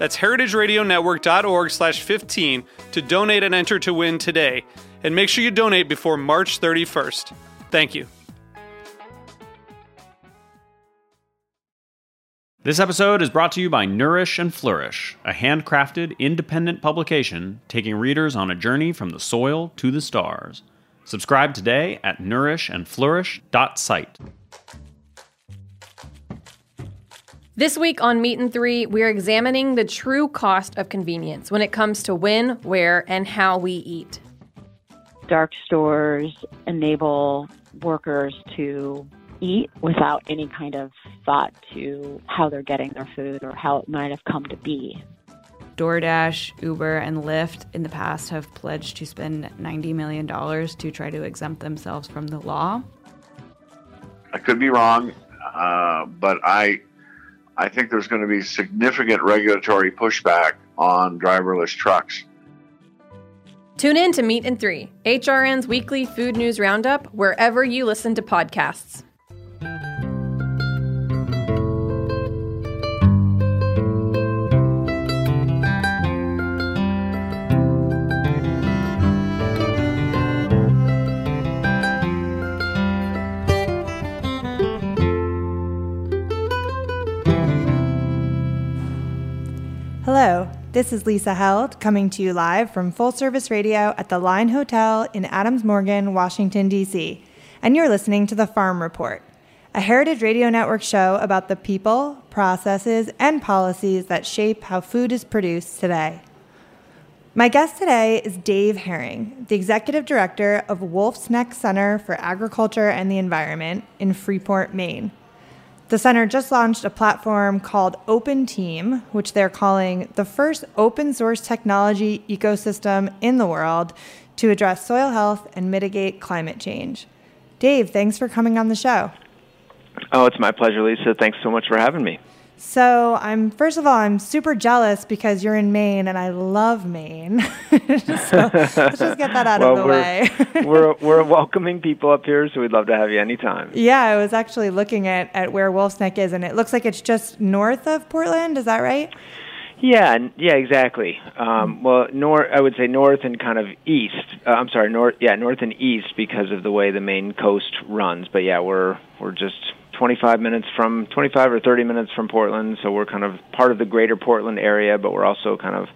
That's heritageradionetwork.org slash 15 to donate and enter to win today. And make sure you donate before March 31st. Thank you. This episode is brought to you by Nourish and Flourish, a handcrafted, independent publication taking readers on a journey from the soil to the stars. Subscribe today at nourishandflourish.site. This week on Meat and Three, we're examining the true cost of convenience when it comes to when, where, and how we eat. Dark stores enable workers to eat without any kind of thought to how they're getting their food or how it might have come to be. DoorDash, Uber, and Lyft in the past have pledged to spend $90 million to try to exempt themselves from the law. I could be wrong, uh, but I, I think there's going to be significant regulatory pushback on driverless trucks. Tune in to Meat and Three, HRN's weekly food news roundup, wherever you listen to podcasts. This is Lisa Held coming to you live from Full Service Radio at the Line Hotel in Adams Morgan, Washington, D.C. And you're listening to The Farm Report, a Heritage Radio Network show about the people, processes, and policies that shape how food is produced today. My guest today is Dave Herring, the Executive Director of Wolfe's Neck Center for Agriculture and the Environment in Freeport, Maine. The center just launched a platform called OpenTEAM, which they're calling the first open source technology ecosystem in the world to address soil health and mitigate climate change. Dave, thanks for coming on the show. Oh, it's my pleasure, Lisa. Thanks so much for having me. So, I'm first of all, I'm super jealous because you're in Maine and I love Maine. so, let's just get that out well, of the we're, way. we're we're welcoming people up here, so we'd love to have you anytime. Yeah, I was actually looking at, at where Wolfe's Neck is, and it looks like it's just north of Portland. Is that right? Yeah, yeah, exactly. Um, well, north, I would say north and kind of east. Uh, I'm sorry, north. Yeah, north and east because of the way the Maine coast runs. But yeah, we're we're just 25 minutes from 25 or 30 minutes from Portland, so we're kind of part of the greater Portland area, but we're also kind of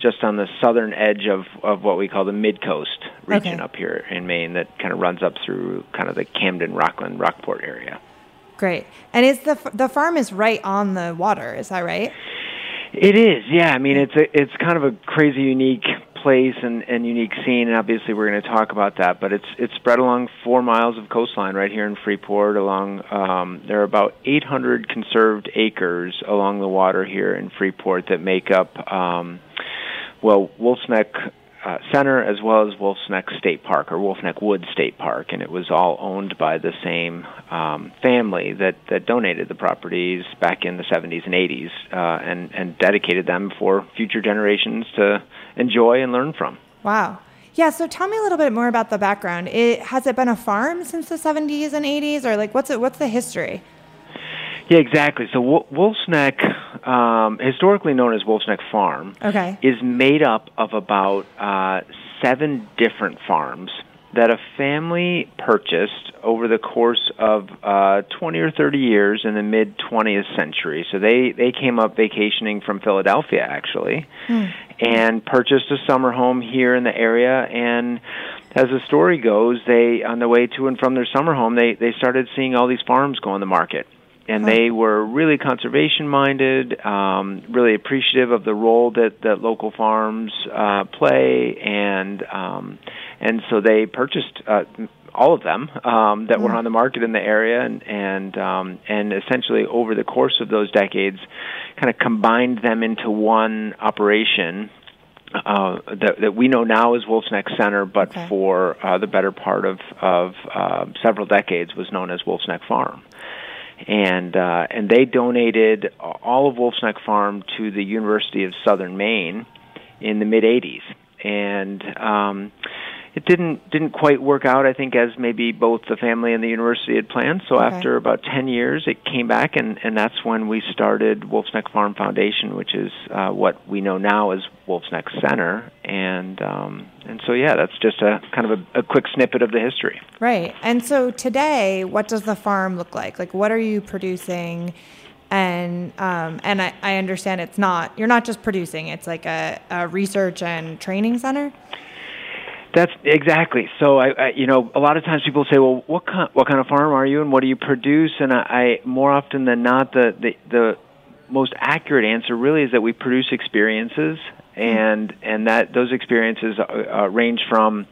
just on the southern edge of of what we call the mid coast region Okay. up here in Maine that kind of runs up through kind of the Camden, Rockland, Rockport area. Great. And is the the farm is right on the water? Is that right? It is, yeah. I mean, it's a, it's kind of a crazy, unique place and, and unique scene, and obviously we're going to talk about that. But it's it's spread along four miles of coastline right here in Freeport. Along um, there are about 800 conserved acres along the water here in Freeport that make up um, well Wolfe's Neck uh, Center as well as Wolfe's Neck State Park or Wolfe Neck Wood State Park, and it was all owned by the same um, family that that donated the properties back in the 70s and 80s, uh, and and dedicated them for future generations to enjoy and learn from. Wow. Yeah, so tell me a little bit more about the background. It has it been a farm since the 70s and 80s or like what's it what's the history? Yeah, exactly. So Wo- Wolfe's Neck, um, historically known as Wolfe's Neck Farm, Okay. is made up of about uh, seven different farms that a family purchased over the course of uh, 20 or 30 years in the mid 20th century. So they, they came up vacationing from Philadelphia, actually, and purchased a summer home here in the area and as the story goes, they on the way to and from their summer home, they they started seeing all these farms go on the market, and they were really conservation minded, um, really appreciative of the role that that local farms uh, play, and um, and so they purchased. Uh, all of them um, that were on the market in the area, and and um, and essentially over the course of those decades, kind of combined them into one operation uh, that, that we know now as Wolfe's Neck Center, but Okay. for uh, the better part of of uh, several decades was known as Wolfe's Neck Farm. And uh, and they donated all of Wolfe's Neck Farm to the University of Southern Maine in the mid '80s, and um, it didn't didn't quite work out. I think as maybe both the family and the university had planned. So Okay. after about ten years, it came back, and and that's when we started Wolfe's Neck Farm Foundation, which is uh, what we know now as Wolfe's Neck Center. And um, and so yeah, that's just a kind of a, a quick snippet of the history. Right. And so today, what does the farm look like? Like, what are you producing? And um, and I, I understand it's not you're not just producing; it's like a, a research and training center. That's exactly. So I, I, you know, a lot of times people say, "Well, what kind, what kind of farm are you, and what do you produce?" And I, I more often than not, the the the most accurate answer really is that we produce experiences, and and that those experiences uh, uh, range from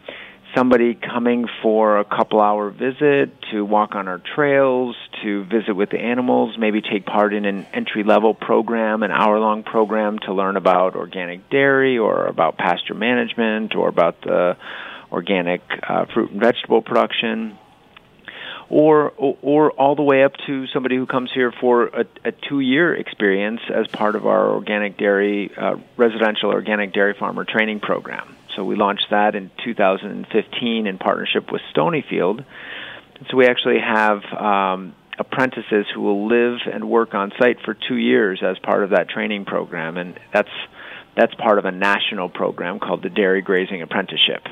somebody coming for a couple hour visit to walk on our trails to visit with the animals maybe take part in an entry level program an hour long program to learn about organic dairy or about pasture management or about the organic uh, fruit and vegetable production or, or all the way up to somebody who comes here for a, a two-year experience as part of our organic dairy uh, residential organic dairy farmer training program. So we launched that in 2015 in partnership with Stonyfield. So we actually have um, apprentices who will live and work on site for two years as part of that training program, and that's that's part of a national program called the Dairy Grazing Apprenticeship.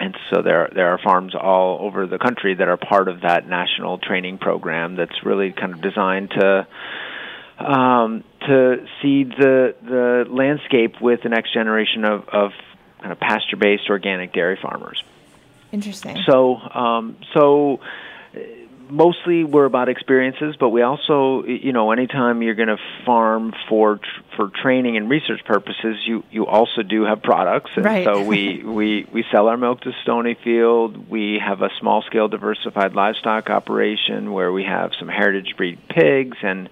And so there there are farms all over the country that are part of that national training program that's really kind of designed to um, to seed the the landscape with the next generation of, of kind of pasture based organic dairy farmers. Interesting. So, um, so mostly we're about experiences, but we also, you know, anytime you're going to farm for for training and research purposes, you you also do have products, and Right. so we we we sell our milk to Stonyfield. We have a small scale diversified livestock operation where we have some heritage breed pigs and.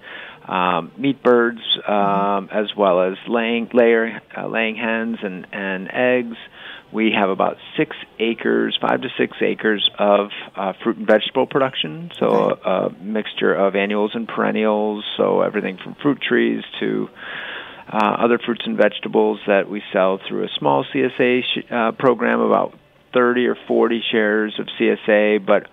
Um, meat birds, um, as well as laying layer uh, laying hens and and eggs. We have about six acres, five to six acres of uh, fruit and vegetable production. So a, a mixture of annuals and perennials. So everything from fruit trees to uh, other fruits and vegetables that we sell through a small CSA sh- uh, program, about 30 or 40 shares of CSA. But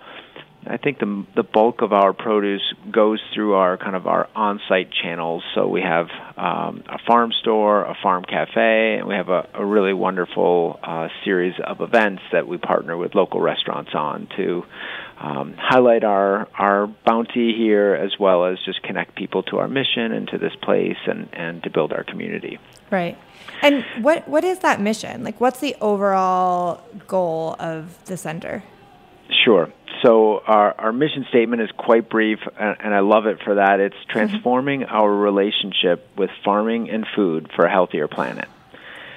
I think the the bulk of our produce goes through our kind of our on-site channels. So we have um, a farm store, a farm cafe, and we have a, a really wonderful uh, series of events that we partner with local restaurants on to um, highlight our our bounty here, as well as just connect people to our mission and to this place, and and to build our community. Right. And what what is that mission? Like, what's the overall goal of the center? Sure. So our, our mission statement is quite brief, and, and I love it for that. It's transforming our relationship with farming and food for a healthier planet.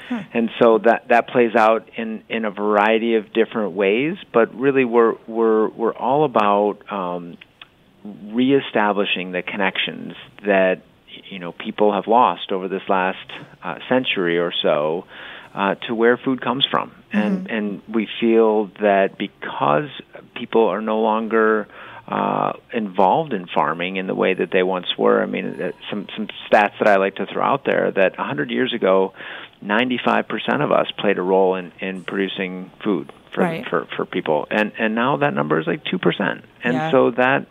And so that that plays out in, in a variety of different ways, but really we're we're we're all about um, reestablishing the connections that you know people have lost over this last uh, century or so uh, to where food comes from, and and we feel that because people are no longer uh, involved in farming in the way that they once were. I mean, uh, some some stats that I like to throw out there that 100 years ago, 95% of us played a role in in producing food for Right. for for people, and and now that number is like two percent, and Yeah. so that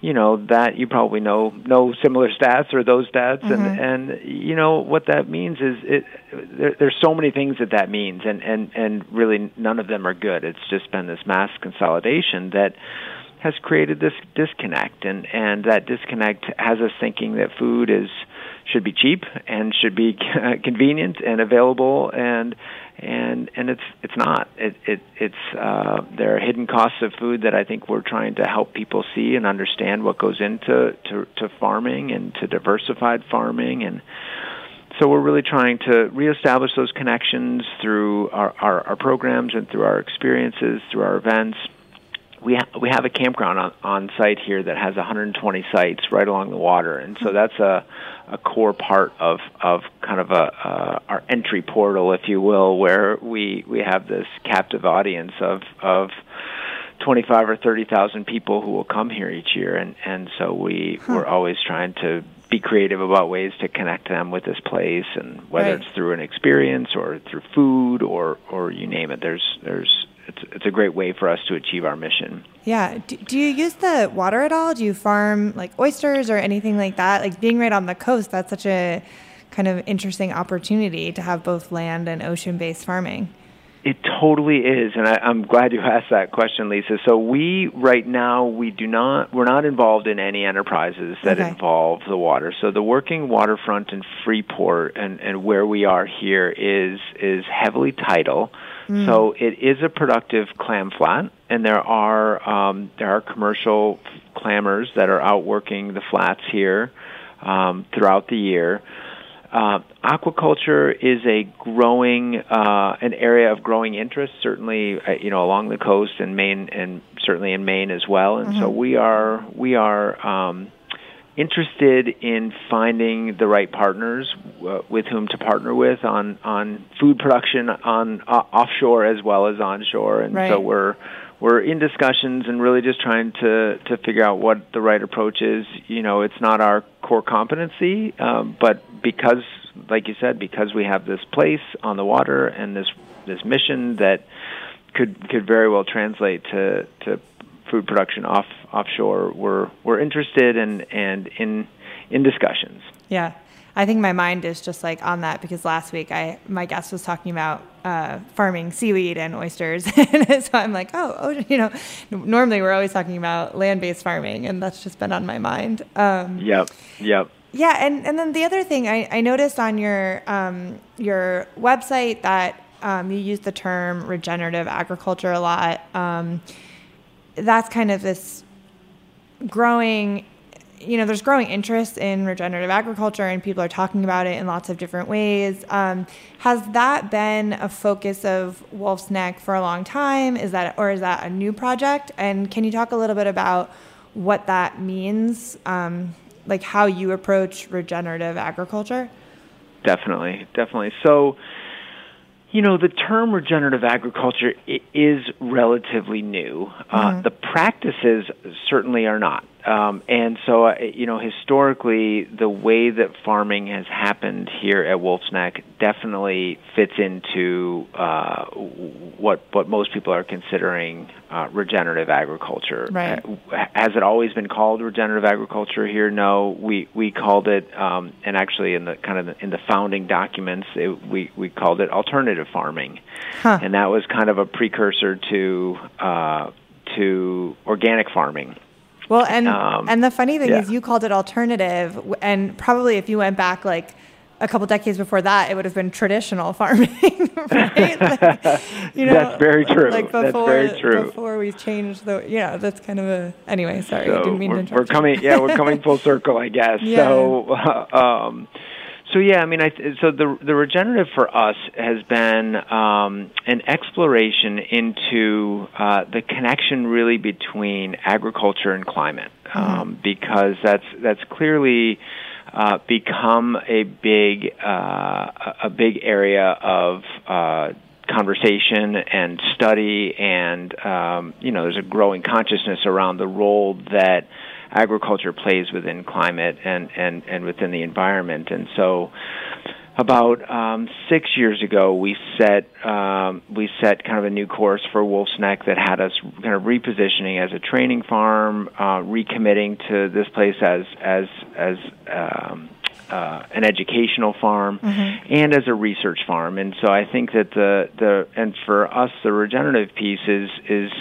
you know that you probably know know similar stats or those stats. And mm-hmm. and you know what that means is it there, there's so many things that that means. And and and really none of them are good. It's just been this mass consolidation that has created this disconnect. And and that disconnect has us thinking that food is should be cheap and should be convenient and available and and and it's it's not it it it's uh there are hidden costs of food that I think we're trying to help people see and understand what goes into to to farming and to diversified farming and so we're really trying to reestablish those connections through our, our, our programs and through our experiences, through our events. We ha- we have a campground on, on site here that has 120 sites right along the water, and so that's a a core part of of kind of a uh, our entry portal, if you will, where we we have this captive audience of of 25 or 30,000 people who will come here each year, and and so we huh. we're always trying to be creative about ways to connect them with this place, and whether right. it's through an experience or through food or or you name it. There's there's it's it's a great way for us to achieve our mission. Yeah. Do, do you use the water at all? Do you farm like oysters or anything like that? Like being right on the coast, that's such a kind of interesting opportunity to have both land and ocean based farming. It totally is, and I, I'm glad you asked that question, Lisa. So we right now we do not we're not involved in any enterprises that okay. involve the water. So the working waterfront in Freeport and, and where we are here is is heavily tidal. Mm. So it is a productive clam flat, and there are um, there are commercial clammers that are out working the flats here um, throughout the year. Uh, aquaculture is a growing, uh, an area of growing interest, certainly, uh, you know, along the coast and Maine, and certainly in Maine as well. And mm-hmm. so we are we are um, interested in finding the right partners uh, with whom to partner with on on food production on uh, offshore as well as onshore. And right. so we're we're in discussions and really just trying to to figure out what the right approach is. You know, it's not our core competency, um, but because, like you said, because we have this place on the water and this this mission that could could very well translate to to food production off offshore, we're we're interested and and in in discussions. Yeah. I think my mind is just like on that because last week I my guest was talking about uh, farming seaweed and oysters, and so I'm like, oh, oh, you know, normally we're always talking about land-based farming, and that's just been on my mind. Um, yep, yep. Yeah, and, and then the other thing I, I noticed on your um, your website that um, you use the term regenerative agriculture a lot. That's kind of this growing you know, there's growing interest in regenerative agriculture, and people are talking about it in lots of different ways. Um, has that been a focus of Wolfe's Neck for a long time? Is that, or is that a new project? And can you talk a little bit about what that means, um, like how you approach regenerative agriculture? Definitely, definitely. So, you know, the term regenerative agriculture is relatively new. Uh, mm-hmm. The practices certainly are not. Um, and so, uh, you know, historically, the way that farming has happened here at Wolfe's Neck definitely fits into uh, what what most people are considering uh, regenerative agriculture. Right. Uh, has it always been called regenerative agriculture here? No, we we called it, um, and actually in the kind of the, in the founding documents, it, we we called it alternative farming, huh. and that was kind of a precursor to uh, to organic farming. Well, and um, and the funny thing yeah. is, you called it alternative, and probably if you went back like a couple decades before that, it would have been traditional farming, right? Like, you know, that's very true. Like before, that's very true. Before we changed the, yeah, that's kind of a. Anyway, sorry, so I didn't mean we're, to. We're coming, yeah, we're coming full circle, I guess. Yeah. So, um, so yeah, I mean, I th- so the the regenerative for us has been um, an exploration into uh, the connection really between agriculture and climate, mm-hmm. um, because that's that's clearly uh, become a big uh, a big area of uh, conversation and study, and um, you know, there's a growing consciousness around the role that agriculture plays within climate and, and, and within the environment. And so, about um, six years ago, we set um, we set kind of a new course for Wolfe's Neck that had us kind of repositioning as a training farm, uh, recommitting to this place as as as um, uh, an educational farm, mm-hmm. and as a research farm. And so I think that the the and for us the regenerative piece is is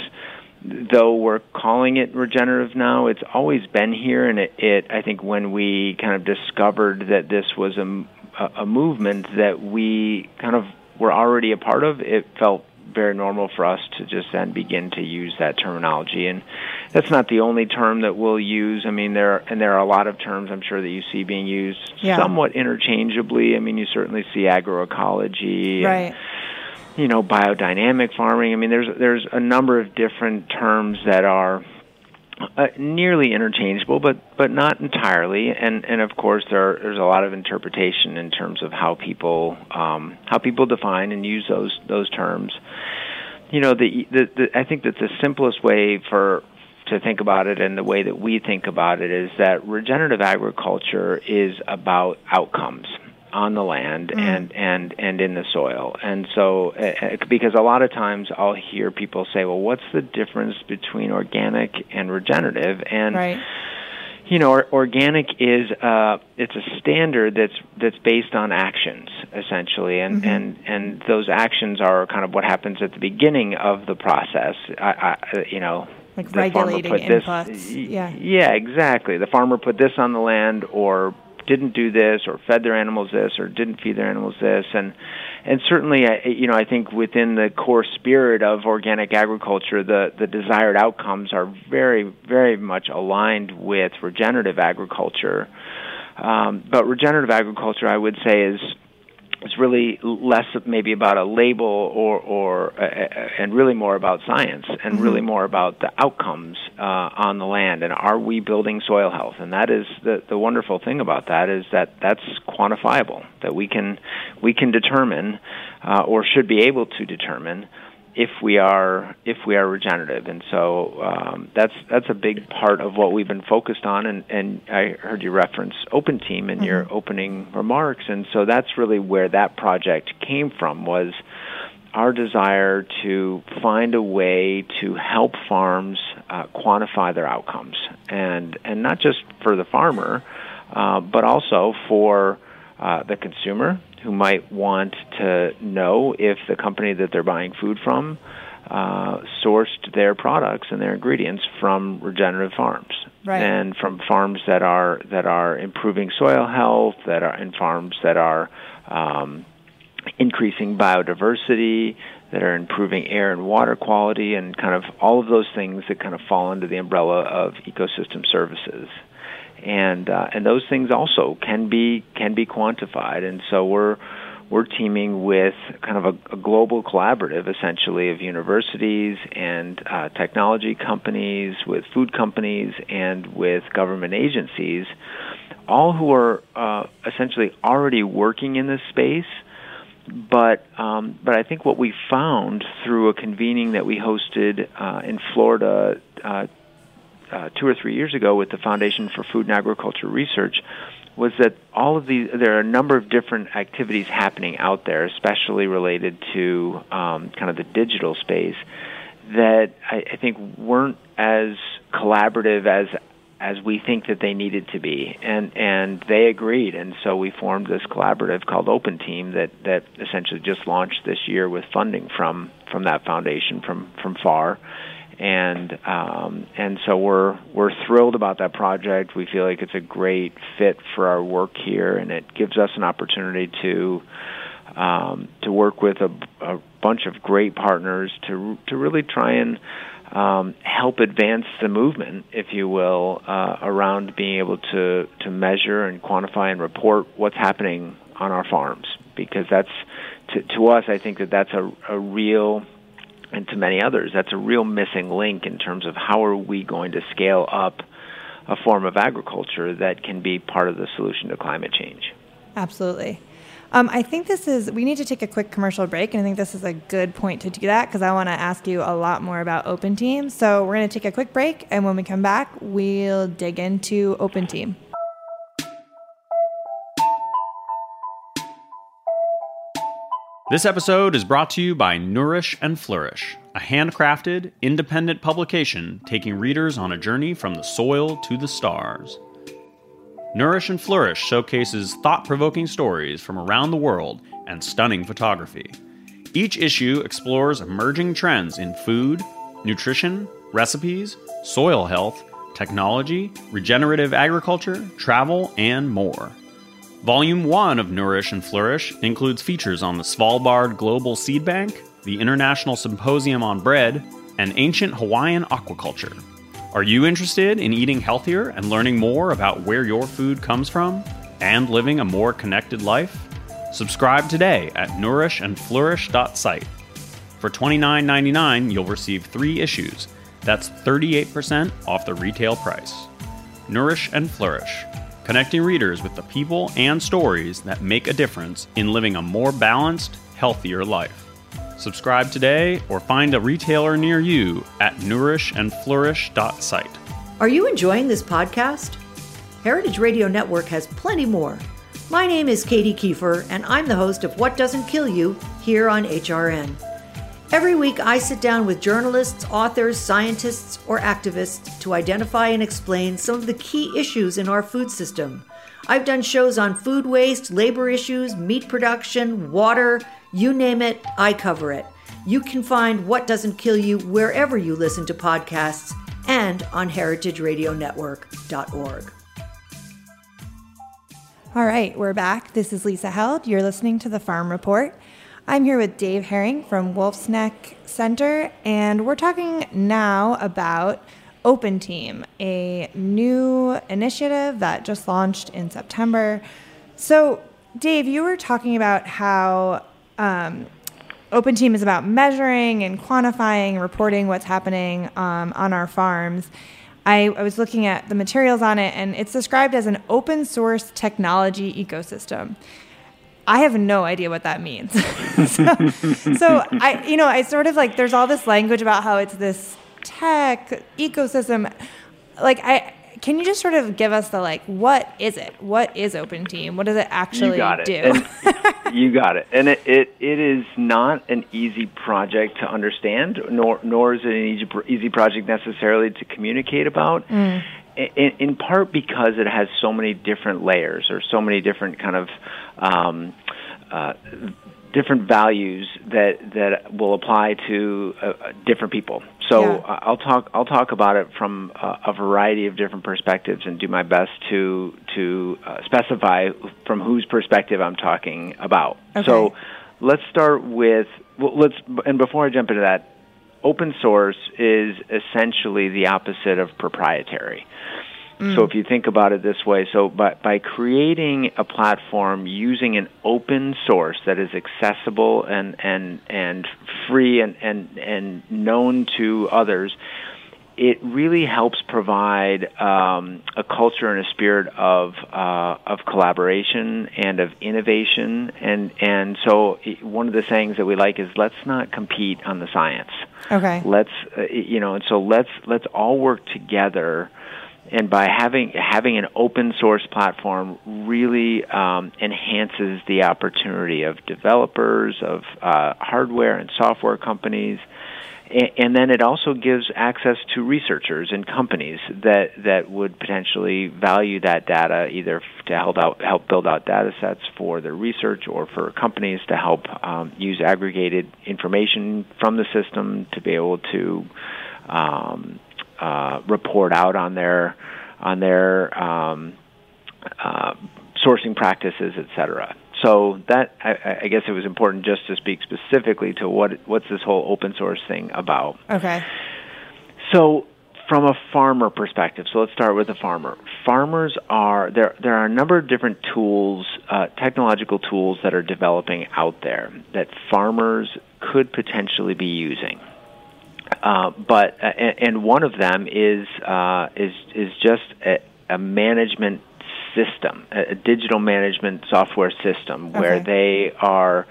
though we're calling it regenerative now, it's always been here, and it, it I think when we kind of discovered that this was a, a movement that we kind of were already a part of, it felt very normal for us to just then begin to use that terminology. And that's not the only term that we'll use. I mean, there and there are a lot of terms I'm sure that you see being used Yeah. somewhat interchangeably. I mean, you certainly see agroecology, and, Right. You know, biodynamic farming. I mean, there's there's a number of different terms that are uh, nearly interchangeable, but but not entirely. And and of course, there there's a lot of interpretation in terms of how people um, how people define and use those those terms. You know, the, the the I think that the simplest way for to think about it and the way that we think about it is that regenerative agriculture is about outcomes on the land and and and in the soil and so uh, because a lot of times I'll hear people say well what's the difference between organic and regenerative and Right. you know, or, organic is uh, it's a standard that's that's based on actions essentially, and Mm-hmm. and and those actions are kind of what happens at the beginning of the process. I, I, you know, Like the farmer regulating put this- inputs. y- Yeah. yeah, exactly. The farmer put this on the land, or didn't do this, or fed their animals this, or didn't feed their animals this, and and certainly, you know, I think within the core spirit of organic agriculture, the the desired outcomes are very, very much aligned with regenerative agriculture. Um, but regenerative agriculture, I would say, is is really less maybe about a label or or uh, and really more about science and really more about the outcomes uh, on the land. And are we building soil health? And that is the the wonderful thing about that is that that's quantifiable that we can we can determine uh, or should be able to determine if we are if we are regenerative. And so um, that's that's a big part of what we've been focused on. And, and I heard you reference OpenTEAM in your opening remarks. And so that's really where that project came from was our desire to find a way to help farms uh, quantify their outcomes. And and not just for the farmer uh, but also for uh, the consumer who might want to know if the company that they're buying food from uh, sourced their products and their ingredients from regenerative farms Right. and from farms that are that are improving soil health, that are and farms that are um, increasing biodiversity, that are improving air and water quality, and kind of all of those things that kind of fall under the umbrella of ecosystem services and uh, and those things also can be can be quantified. And so we're we're teaming with kind of a, a global collaborative essentially of universities and uh, technology companies with food companies and with government agencies all who are uh, essentially already working in this space. But um, but I think what we found through a convening that we hosted uh, in Florida uh, uh, two or three years ago with the Foundation for Food and Agriculture Research was that all of these there are a number of different activities happening out there, especially related to um, kind of the digital space that I, I think weren't as collaborative as as we think that they needed to be. And and they agreed. And so we formed this collaborative called OpenTEAM that that essentially just launched this year with funding from from that foundation from from FFAR and um, and so we're we're thrilled about that project. We feel like it's a great fit for our work here, and it gives us an opportunity to um, to work with a, a bunch of great partners to to really try and um, help advance the movement, if you will, uh, around being able to to measure and quantify and report what's happening on our farms, because that's to, to us, I think that that's a, a real and to many others, that's a real missing link in terms of how are we going to scale up a form of agriculture that can be part of the solution to climate change. Absolutely. Um, I think this is, we need to take a quick commercial break, and I think this is a good point to do that because I want to ask you a lot more about OpenTEAM. So we're going to take a quick break, and when we come back, we'll dig into OpenTEAM. This episode is brought to you by Nourish and Flourish, a handcrafted, independent publication taking readers on a journey from the soil to the stars. Nourish and Flourish showcases thought provoking stories from around the world and stunning photography. Each issue explores emerging trends in food, nutrition, recipes, soil health, technology, regenerative agriculture, travel, and more. Volume 1 of Nourish and Flourish includes features on the Svalbard Global Seed Bank, the International Symposium on Bread, and ancient Hawaiian aquaculture. Are you interested in eating healthier and learning more about where your food comes from and living a more connected life? Subscribe today at nourishandflourish.site. For $29.99, you'll receive three issues. That's 38% off the retail price. Nourish and Flourish, connecting readers with the people and stories that make a difference in living a more balanced, healthier life. Subscribe today or find a retailer near you at nourishandflourish.site. Are you enjoying this podcast? Heritage Radio Network has plenty more. My name is Katy Keiffer, and I'm the host of What Doesn't Kill You here on HRN. Every week, I sit down with journalists, authors, scientists, or activists to identify and explain some of the key issues in our food system. I've done shows on food waste, labor issues, meat production, water, you name it, I cover it. You can find What Doesn't Kill You wherever you listen to podcasts and on heritageradionetwork.org. All right, we're back. This is Lisa Held. You're listening to the Farm Report. I'm here with Dave Herring from Wolfe's Neck Center, and we're talking now about OpenTEAM, a new initiative that just launched in September. So, Dave, you were talking about how um, OpenTEAM is about measuring and quantifying, reporting what's happening um, on our farms. I, I, was looking at the materials on it, and it's described as an open source technology ecosystem. I have no idea what that means. so, so, I, you know, I sort of like there's all this language about how it's this tech ecosystem. Like, I can you just sort of give us the like, what is it? What is OpenTEAM? What does it actually you got it. do? you got it. And it, it, it is not an easy project to understand, nor nor is it an easy easy project necessarily to communicate about. Mm. In, in part because it has so many different layers or so many different kind of um, uh, different values that that will apply to uh, different people. So yeah. I'll talk I'll talk about it from a, a, variety of different perspectives and do my best to to uh, specify from whose perspective I'm talking about. Okay. So let's start with well, let's and before I jump into that, open source is essentially the opposite of proprietary. Mm. So if you think about it this way, so by, by creating a platform using an open source that is accessible and and and free and and and known to others, it really helps provide um, a culture and a spirit of uh, of collaboration and of innovation. And and so one of the sayings that we like is let's not compete on the science. Okay. Let's uh, you know, and so let's let's all work together and by having having an open source platform really um, enhances the opportunity of developers of uh, hardware and software companies and, then it also gives access to researchers and companies that that would potentially value that data either to help out help build out data sets for their research or for companies to help um, use aggregated information from the system to be able to um, uh, report out on their on their um, uh, sourcing practices, et cetera. So that I, I, guess it was important just to speak specifically to what what's this whole open source thing about. Okay. So from a farmer perspective, so let's start with the farmer. Farmers are there. There are a number of different tools, uh, technological tools that are developing out there that farmers could potentially be using. Uh, but uh, and one of them is uh, is is just a, a management system, a, digital management software system where okay. they are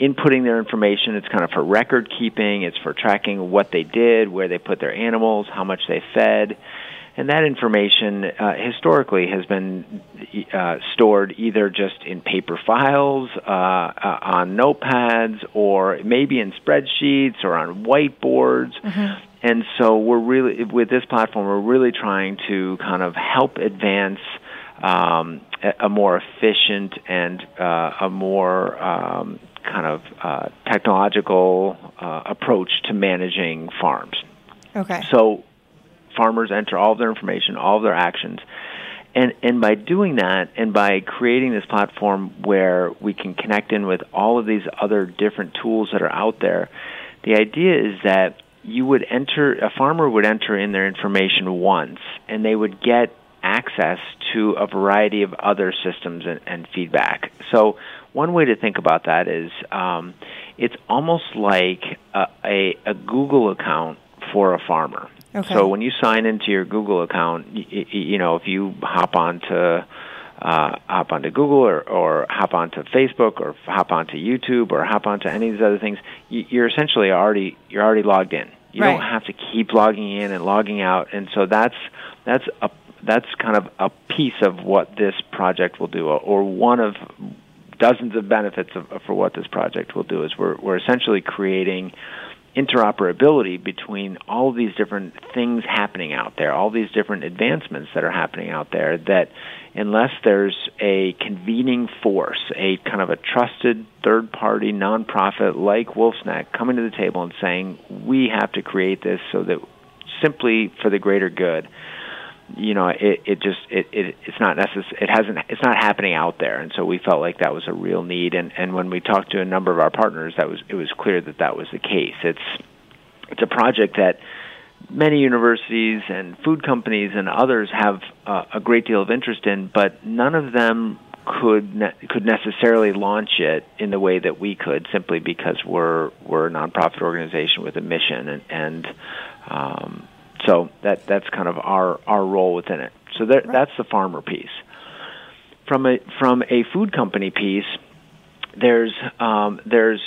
inputting their information. It's kind of for record keeping. It's for tracking what they did, where they put their animals, how much they fed, and that information uh, historically has been uh, stored either just in paper files, uh, uh, on notepads, or maybe in spreadsheets or on whiteboards. Mm-hmm. And so we're really, with this platform, we're really trying to kind of help advance um, a more efficient and uh, a more um, kind of uh, technological approach to managing farms. Okay. So farmers enter all of their information, all of their actions. And, and by doing that, and by creating this platform where we can connect in with all of these other different tools that are out there, the idea is that you would enter, a farmer would enter in their information once, and they would get access to a variety of other systems and, and feedback. So, one way to think about that is um, it's almost like a, a, a Google account for a farmer. Okay. So when you sign into your Google account, you, you know if you hop onto uh, hop onto Google or, or hop onto Facebook or hop onto YouTube or hop onto any of these other things, you're essentially already you're already logged in. You Right. don't have to keep logging in and logging out, and so that's that's a that's kind of a piece of what this project will do, or one of dozens of benefits of, for what this project will do. Is we're we're essentially creating interoperability between all of these different things happening out there, all these different advancements that are happening out there that unless there's a convening force, a kind of a trusted third party nonprofit like Wolfe's Neck coming to the table and saying, we have to create this so that simply for the greater good, you know, it, it just it, it it's not necess- it hasn't it's not happening out there, and so we felt like that was a real need. And and when we talked to a number of our partners, that was it was clear that that was the case. It's it's a project that many universities and food companies and others have uh, a great deal of interest in, but none of them could ne- could necessarily launch it in the way that we could, simply because we're we're a nonprofit organization with a mission, and, and um, so that that's kind of our our role within it. So that, that's the farmer piece. From a from a food company piece, there's um, there's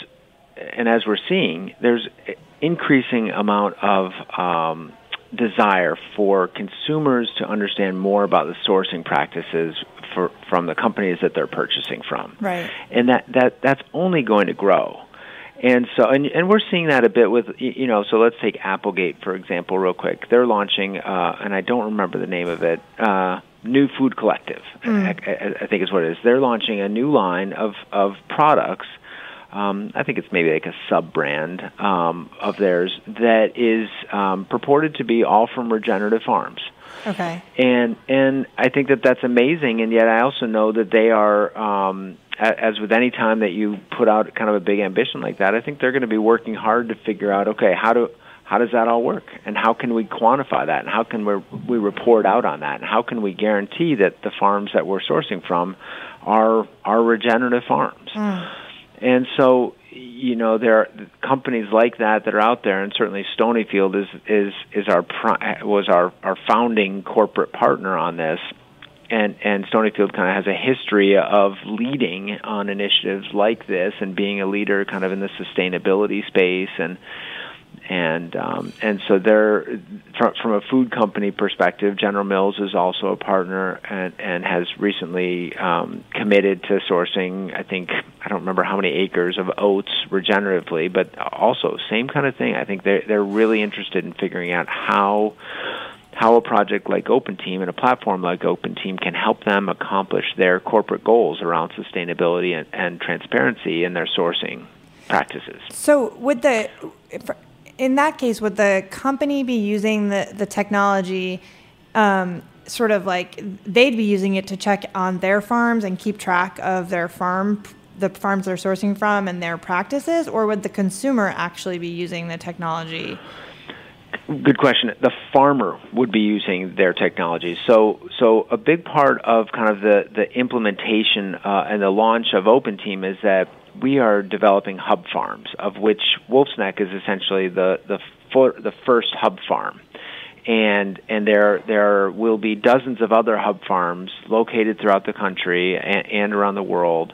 and as we're seeing, there's increasing amount of um, desire for consumers to understand more about the sourcing practices for, from the companies that they're purchasing from, Right. and that, that that's only going to grow. And so, and, and we're seeing that a bit with, you know, so let's take Applegate, for example, real quick. They're launching, uh, and I don't remember the name of it, uh, New Food Collective, I, I, I think is what it is. They're launching a new line of, of products. Um, I think it's maybe like a sub brand um, of theirs that is um, purported to be all from regenerative farms Okay. and and I think that that's amazing. And yet, I also know that they are, um, a- as with any time that you put out kind of a big ambition like that, I think they're going to be working hard to figure out, okay, how do how does that all work, and how can we quantify that, and how can we we report out on that, and how can we guarantee that the farms that we're sourcing from are are regenerative farms. And so, you know, there are companies like that that are out there, and certainly Stonyfield is is is our was our our founding corporate partner on this. And and Stonyfield kind of has a history of leading on initiatives like this and being a leader kind of in the sustainability space and and um, and so they're from, a food company perspective. General Mills is also a partner and and has recently um, committed to sourcing. I think I don't remember how many acres of oats regeneratively, but also same kind of thing. I think they're they're really interested in figuring out how how a project like OpenTEAM and a platform like OpenTEAM can help them accomplish their corporate goals around sustainability and, and transparency in their sourcing practices. So would the in that case would the company be using the the technology um, sort of like they'd be using it to check on their farms and keep track of their farm the farms they're sourcing from and their practices or would the consumer actually be using the technology Good question. The farmer would be using their technology. So, so a big part of kind of the the implementation uh, and the launch of OpenTEAM is that we are developing hub farms, of which Wolfe's Neck is essentially the the for, the first hub farm. And and there there will be dozens of other hub farms located throughout the country and, and around the world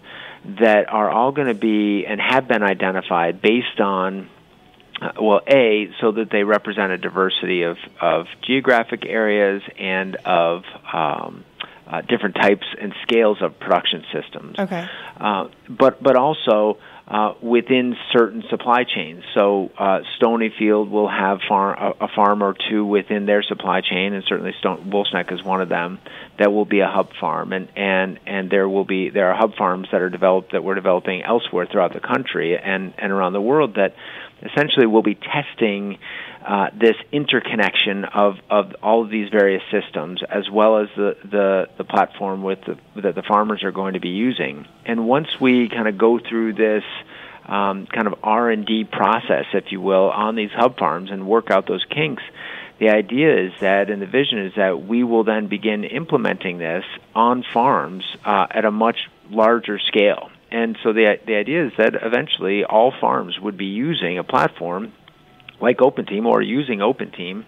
that are all going to be and have been identified based on uh, well, A, so that they represent a diversity of, of geographic areas and of um, uh, different types and scales of production systems. Okay. Uh, but but also uh, within certain supply chains. So uh, Stonyfield will have farm, a, a farm or two within their supply chain, and certainly Stone, Wolfe's Neck is one of them. That will be a hub farm, and, and, and there will be there are hub farms that are developed that we're developing elsewhere throughout the country and, and around the world that essentially will be testing uh, this interconnection of, of all of these various systems, as well as the, the, the platform with the, that the farmers are going to be using. And once we kind of go through this um, kind of R and D process, if you will, on these hub farms and work out those kinks, the idea is that, and the vision is that we will then begin implementing this on farms uh, at a much larger scale. And so the the idea is that eventually all farms would be using a platform like OpenTEAM or using OpenTEAM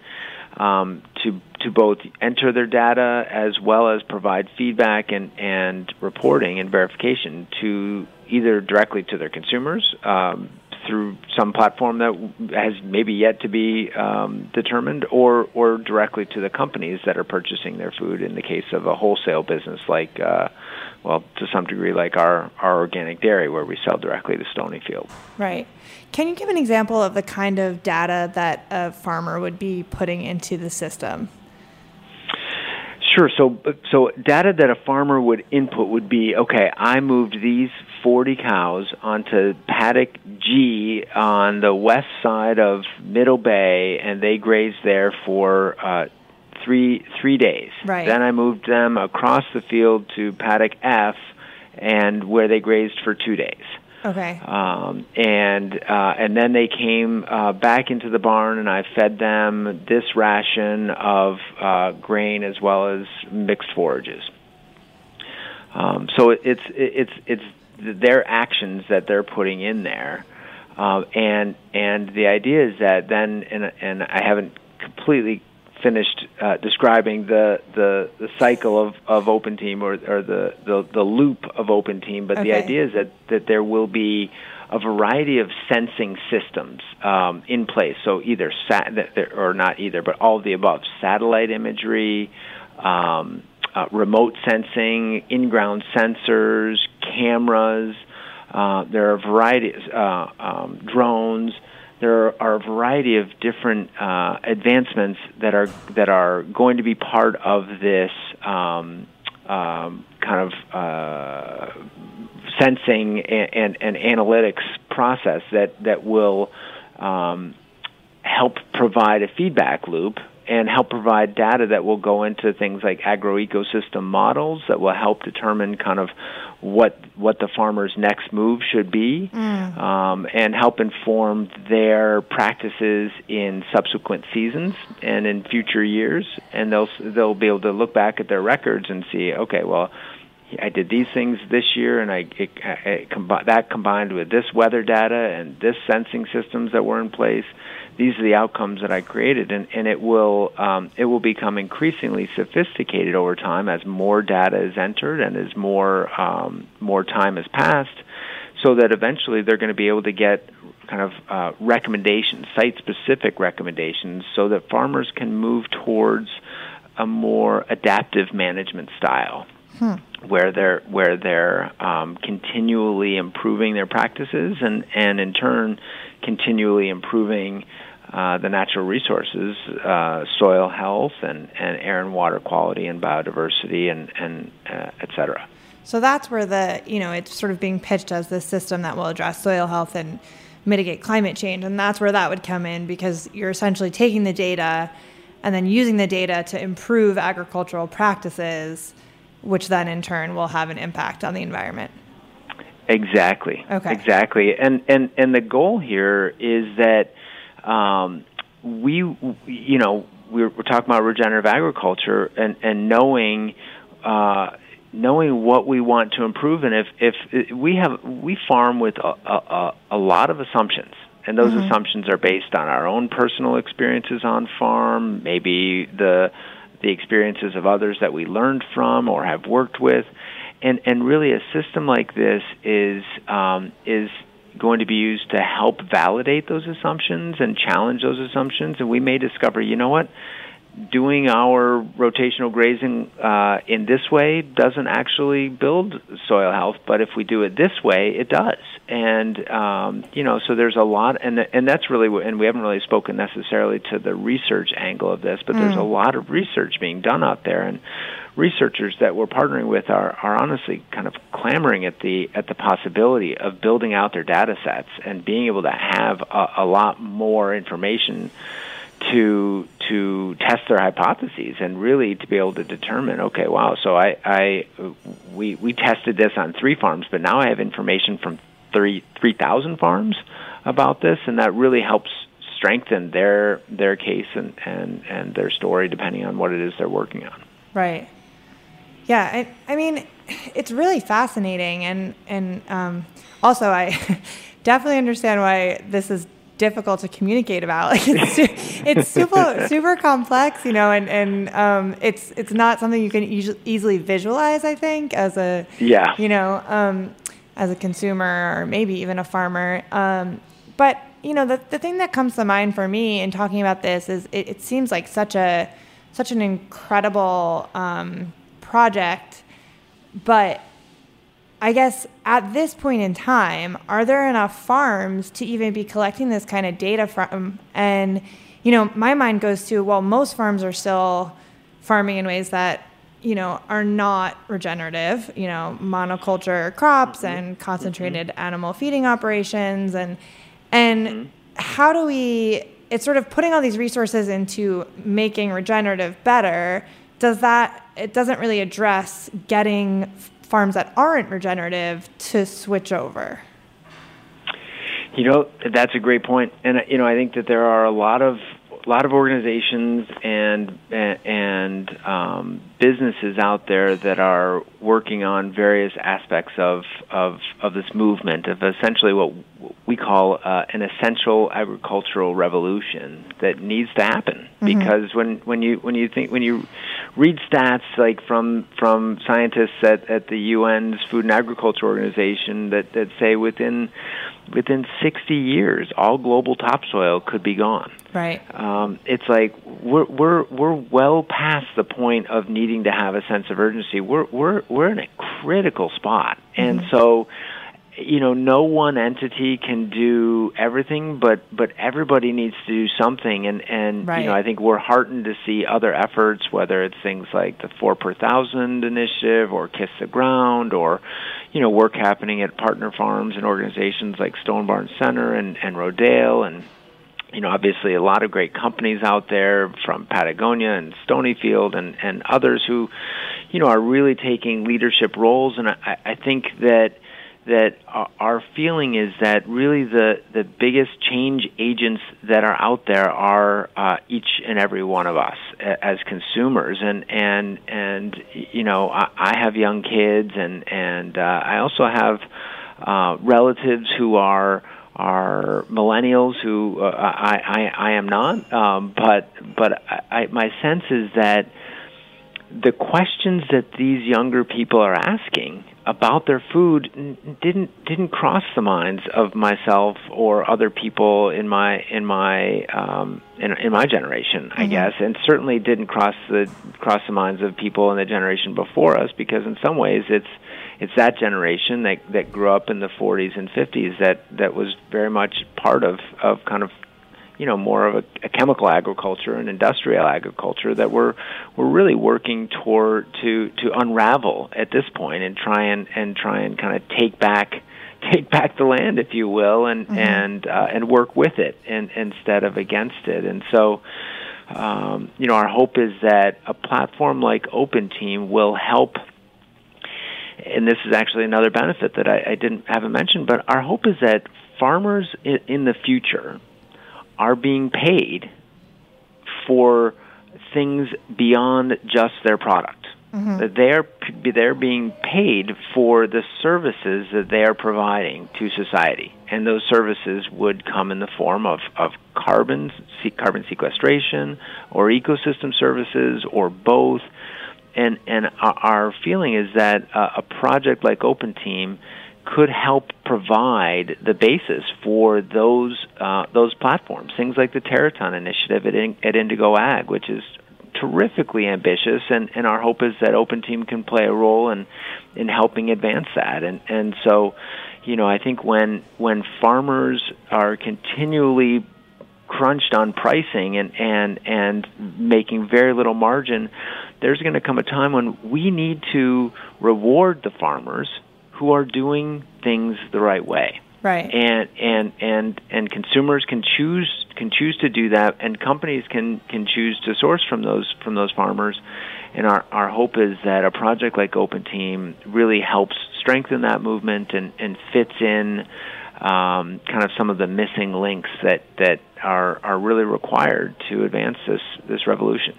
um, to to both enter their data as well as provide feedback and, and reporting and verification to either directly to their consumers um, through some platform that has maybe yet to be um, determined, or or directly to the companies that are purchasing their food. In the case of a wholesale business, like uh, well, to some degree, like our our organic dairy, where we sell directly to Stonyfield. Right. Can you give an example of the kind of data that a farmer would be putting into the system? Sure. So, so data that a farmer would input would be okay. I moved these 40 cows onto paddock G on the west side of Middle Bay, and they grazed there for uh, three three days. Right. Then I moved them across the field to paddock F, and where they grazed for two days. Okay. Um, and uh, and then they came uh, back into the barn, and I fed them this ration of uh, grain as well as mixed forages. Um, so it, it's it's it's their actions that they're putting in there, uh, and and the idea is that then and and I haven't completely finished uh, describing the, the the cycle of of OpenTEAM or or the the, the loop of OpenTEAM, but the idea is that that there will be a variety of sensing systems um, in place. So either sat or not either, but all of the above: satellite imagery. Um, uh, remote sensing, in-ground sensors, cameras. Uh, there are a variety, uh, um, drones. There are a variety of different uh, advancements that are that are going to be part of this um, um, kind of uh, sensing and, and, and analytics process that that will um, help provide a feedback loop and help provide data that will go into things like agroecosystem models that will help determine kind of what what the farmer's next move should be um, and help inform their practices in subsequent seasons and in future years. And they'll they'll be able to look back at their records and see okay well I did these things this year, and I it, it, that combined with this weather data and this sensing systems that were in place. These are the outcomes that I created, and, and it will um, it will become increasingly sophisticated over time as more data is entered and as more um, more time has passed, so that eventually they're going to be able to get kind of uh, recommendations, site specific recommendations, so that farmers can move towards a more adaptive management style where they're where they're um, continually improving their practices and and in turn continually improving uh, the natural resources, uh, soil health, and, and air and water quality and biodiversity and and uh, et cetera. So that's where the, you know, it's sort of being pitched as this system that will address soil health and mitigate climate change. And that's where that would come in because you're essentially taking the data and then using the data to improve agricultural practices, which then in turn will have an impact on the environment. Exactly. Okay. Exactly. And and and the goal here is that um, we, you know, we're, we're talking about regenerative agriculture and and knowing. Uh, knowing what we want to improve and if if we have we farm with a, a, a lot of assumptions and those assumptions are based on our own personal experiences on farm maybe the the experiences of others that we learned from or have worked with. And and really a system like this is um, is going to be used to help validate those assumptions and challenge those assumptions. And we may discover you know what doing our rotational grazing uh, in this way doesn't actually build soil health, but if we do it this way, it does. And um, you know, so there's a lot, and and that's really, and we haven't really spoken necessarily to the research angle of this, but there's a lot of research being done out there, and researchers that we're partnering with are, are honestly kind of clamoring at the at the possibility of building out their data sets and being able to have a, a lot more information to to test their hypotheses and really to be able to determine okay wow so I, I we we tested this on three farms but now I have information from three three thousand farms about this and that really helps strengthen their their case and, and, and their story depending on what it is they're working on. Right. Yeah, I, I mean, it's really fascinating, and and um, also I definitely understand why this is difficult to communicate about. Like it's it's super super complex, you know, and and um, it's it's not something you can e- easily visualize. I think as a yeah, you know, um, as a consumer or maybe even a farmer. Um, but you know, the the thing that comes to mind for me in talking about this is it, it seems like such a such an incredible um, project, but I guess at this point in time, are there enough farms to even be collecting this kind of data from? And, you know, my mind goes to, well, most farms are still farming in ways that, you know, are not regenerative, you know, monoculture crops mm-hmm. and concentrated mm-hmm. animal feeding operations. And, and mm-hmm. how do we, it's sort of putting all these resources into making regenerative better. Does that, it doesn't really address getting farms that aren't regenerative to switch over? You know, that's a great point, and you know, I think that there are a lot of a lot of organizations and and um, businesses out there that are working on various aspects of of of this movement of essentially what we call uh, an essential agricultural revolution that needs to happen mm-hmm. because when when you when you think when you read stats like from from scientists at at the UN's Food and Agriculture Organization that that say within within 60 years all global topsoil could be gone Right. Um, it's like we're we're we're well past the point of needing to have a sense of urgency. We're we're we're in a critical spot, and mm-hmm. so you know no one entity can do everything but but everybody needs to do something and and right. you know I think we're heartened to see other efforts whether it's things like the 4 per 1000 initiative or kiss the ground or you know work happening at partner farms and organizations like Stone Barns Center and and Rodale and you know, obviously a lot of great companies out there from Patagonia and Stonyfield and, and others who, you know, are really taking leadership roles. And I, I think that that our feeling is that really the the biggest change agents that are out there are uh, each and every one of us as consumers. And and and you know I, I have young kids and and uh, I also have uh, relatives who are are millennials who uh, I, I I am not, um, but but I, my sense is that the questions that these younger people are asking about their food didn't didn't cross the minds of myself or other people in my in my um, in, in my generation, I mm-hmm. guess, and certainly didn't cross the cross the minds of people in the generation before us because in some ways it's it's that generation that that grew up in the 40s and 50s that that was very much part of of kind of you know more of a, a chemical agriculture and industrial agriculture that we're we're really working toward to to unravel at this point and try and and try and kind of take back take back the land if you will and mm-hmm. and uh, and work with it and instead of against it and so um, you know our hope is that a platform like OpenTEAM will help and this is actually another benefit that I, I didn't haven't mentioned, but our hope is that farmers in, in the future are being paid for things beyond just their product. Mm-hmm. They're they're being paid for the services that they are providing to society, and those services would come in the form of of carbon carbon sequestration or ecosystem services or both and and our feeling is that a project like OpenTEAM could help provide the basis for those uh, those platforms. Things like the Terraton initiative at, in, at Indigo Ag, which is terrifically ambitious, and, and our hope is that OpenTEAM can play a role in in helping advance that. And and so, you know, I think when when farmers are continually crunched on pricing and and and making very little margin, there's going to come a time when we need to reward the farmers who are doing things the right way. Right. And and and and consumers can choose can choose to do that, and companies can can choose to source from those from those farmers. And our our hope is that a project like OpenTEAM really helps strengthen that movement and and fits in um, kind of some of the missing links that that are are really required to advance this this revolution.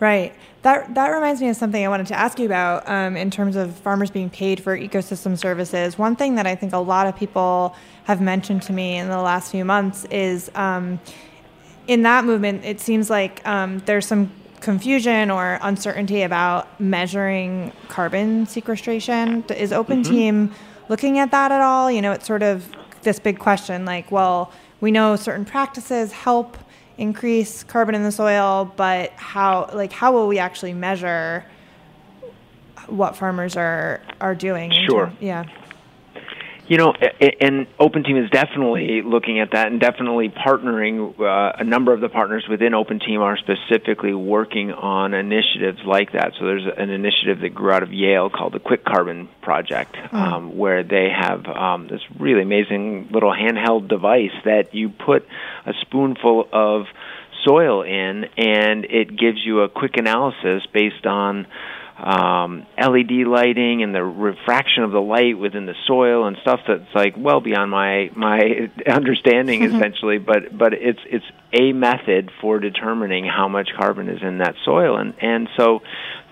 Right. That that reminds me of something I wanted to ask you about um, in terms of farmers being paid for ecosystem services. One thing that I think a lot of people have mentioned to me in the last few months is um, in that movement. It seems like um, there's some confusion or uncertainty about measuring carbon sequestration. Is Open mm-hmm. Team looking at that at all? You know, it's sort of this big question like, well, we know certain practices help increase carbon in the soil, but how like how will we actually measure what farmers are are doing? Sure. yeah. You know, and OpenTEAM is definitely looking at that and definitely partnering. Uh, a number of the partners within OpenTEAM are specifically working on initiatives like that. So there's an initiative that grew out of Yale called the Quick Carbon Project, mm. um, where they have um, this really amazing little handheld device that you put a spoonful of soil in, and it gives you a quick analysis based on um, LED lighting and the refraction of the light within the soil and stuff that's like well beyond my my understanding mm-hmm. essentially. But but it's it's a method for determining how much carbon is in that soil, and and so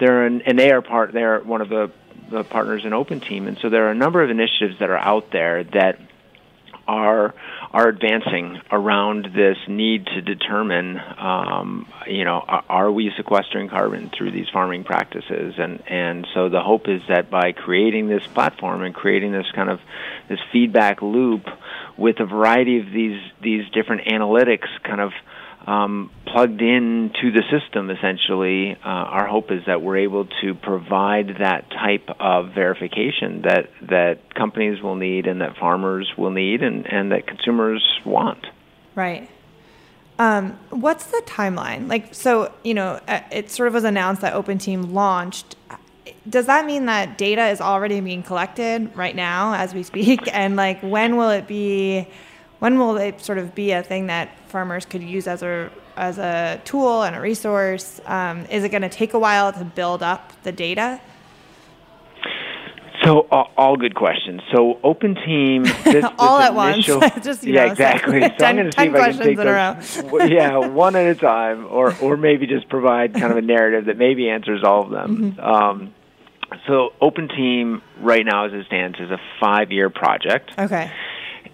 they're an, and they are part they're one of the the partners in OpenTEAM, and so there are a number of initiatives that are out there that are are advancing around this need to determine, um, you know, are we sequestering carbon through these farming practices? And and so the hope is that by creating this platform and creating this kind of this feedback loop with a variety of these these different analytics, kind of um, plugged into the system essentially uh, our hope is that we're able to provide that type of verification that that companies will need and that farmers will need and, and that consumers want. Right. Um, what's the timeline? Like so you know uh, it sort of was announced that open team launched. Does that mean that data is already being collected right now as we speak? And like when will it be when will it sort of be a thing that farmers could use as a as a tool and a resource? Um, is it going to take a while to build up the data? So all, all good questions. So OpenTEAM, this, all this at initial, once. Just, yeah, know, exactly. So, I'm going to see if I can take those, yeah, one at a time, or or maybe just provide kind of a narrative that maybe answers all of them. Mm-hmm. Um, so OpenTEAM right now, as it stands, is a five-year project. Okay.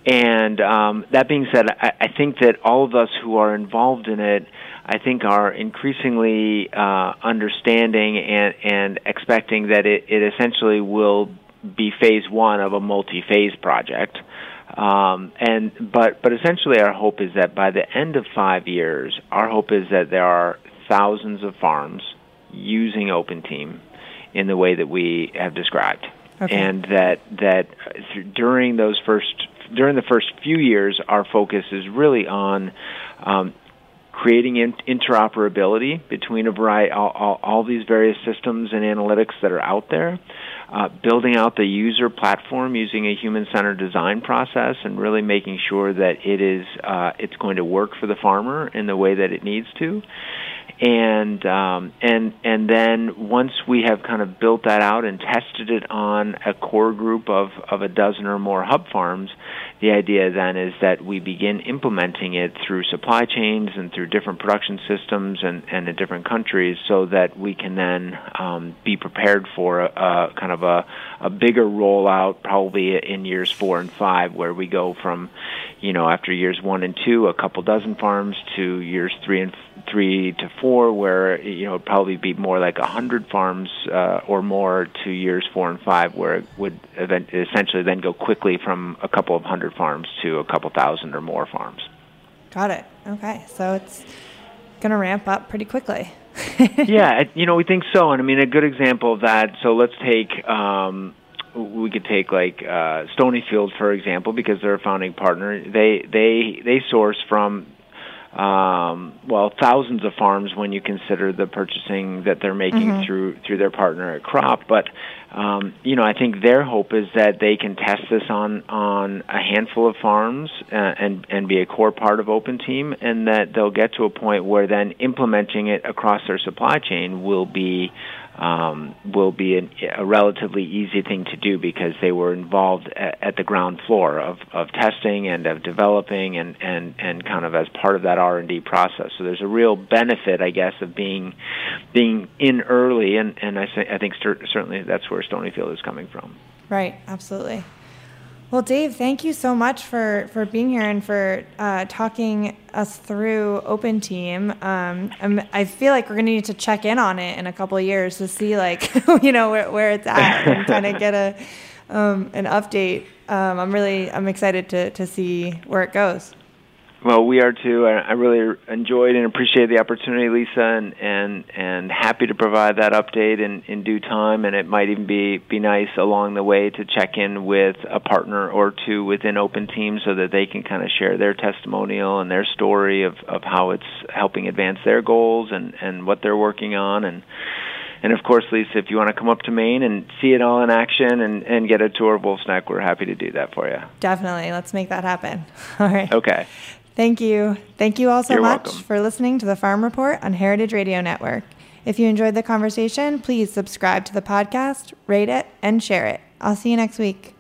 And um, that being said, I, I think that all of us who are involved in it, I think, are increasingly uh, understanding and, and expecting that it, it essentially will be phase one of a multi-phase project. Um, and but but essentially, our hope is that by the end of five years, our hope is that there are thousands of farms using OpenTEAM in the way that we have described, okay. and that that during those first during the first few years, our focus is really on um, creating in- interoperability between a variety, all, all, all, these various systems and analytics that are out there, uh, building out the user platform using a human-centered design process, and really making sure that it is uh, it's going to work for the farmer in the way that it needs to and um, and and then once we have kind of built that out and tested it on a core group of of a dozen or more hub farms, the idea then is that we begin implementing it through supply chains and through different production systems and and in different countries, so that we can then um, be prepared for a, a kind of a a bigger rollout, probably in years four and five, where we go from you know, after years one and two, a couple dozen farms to years three and three to four, where you know probably be more like a hundred farms uh, or more to years four and five, where it would event- essentially then go quickly from a couple of hundred farms to a couple thousand or more farms. Got it. Okay, so it's going to ramp up pretty quickly. yeah, you know, we think so. And I mean, a good example of that. So let's take um, we could take like uh, Stonyfield for example, because they're a founding partner. They they they source from um, well, thousands of farms when you consider the purchasing that they're making mm-hmm. through through their partner at CROPP. But um, you know, I think their hope is that they can test this on on a handful of farms uh, and and be a core part of OpenTEAM, and that they'll get to a point where then implementing it across their supply chain will be um, will be an, a relatively easy thing to do because they were involved at, at, the ground floor of, of testing and of developing and, and, and kind of as part of that R and D process. So there's a real benefit, I guess, of being being in early, and, and I, say, I think certainly that's where Stonyfield is coming from. Right, absolutely. Well, Dave, thank you so much for, for being here and for uh, talking us through OpenTEAM. Um, i feel like we're going to need to check in on it in a couple of years to see, like, you know, where, where it's at and kind of get a um, an update. Um, I'm really I'm excited to to see where it goes. Well, we are too. I really enjoyed and appreciate the opportunity, Lisa, and and and happy to provide that update in in due time. And it might even be be nice along the way to check in with a partner or two within OpenTEAM so that they can kind of share their testimonial and their story of of how it's helping advance their goals and and what they're working on and. And of course, Lisa, if you want to come up to Maine and see it all in action and, and get a tour of Wolfe's Neck, we're happy to do that for you. Definitely. Let's make that happen. All right. Okay. Thank you. Thank you all so You're much welcome. for listening to the Farm Report on Heritage Radio Network. If you enjoyed the conversation, please subscribe to the podcast, rate it, and share it. I'll see you next week.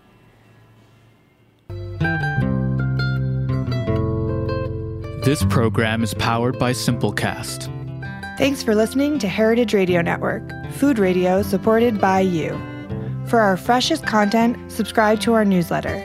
This program is powered by Simplecast. Thanks for listening to Heritage Radio Network, food radio supported by you. For our freshest content, subscribe to our newsletter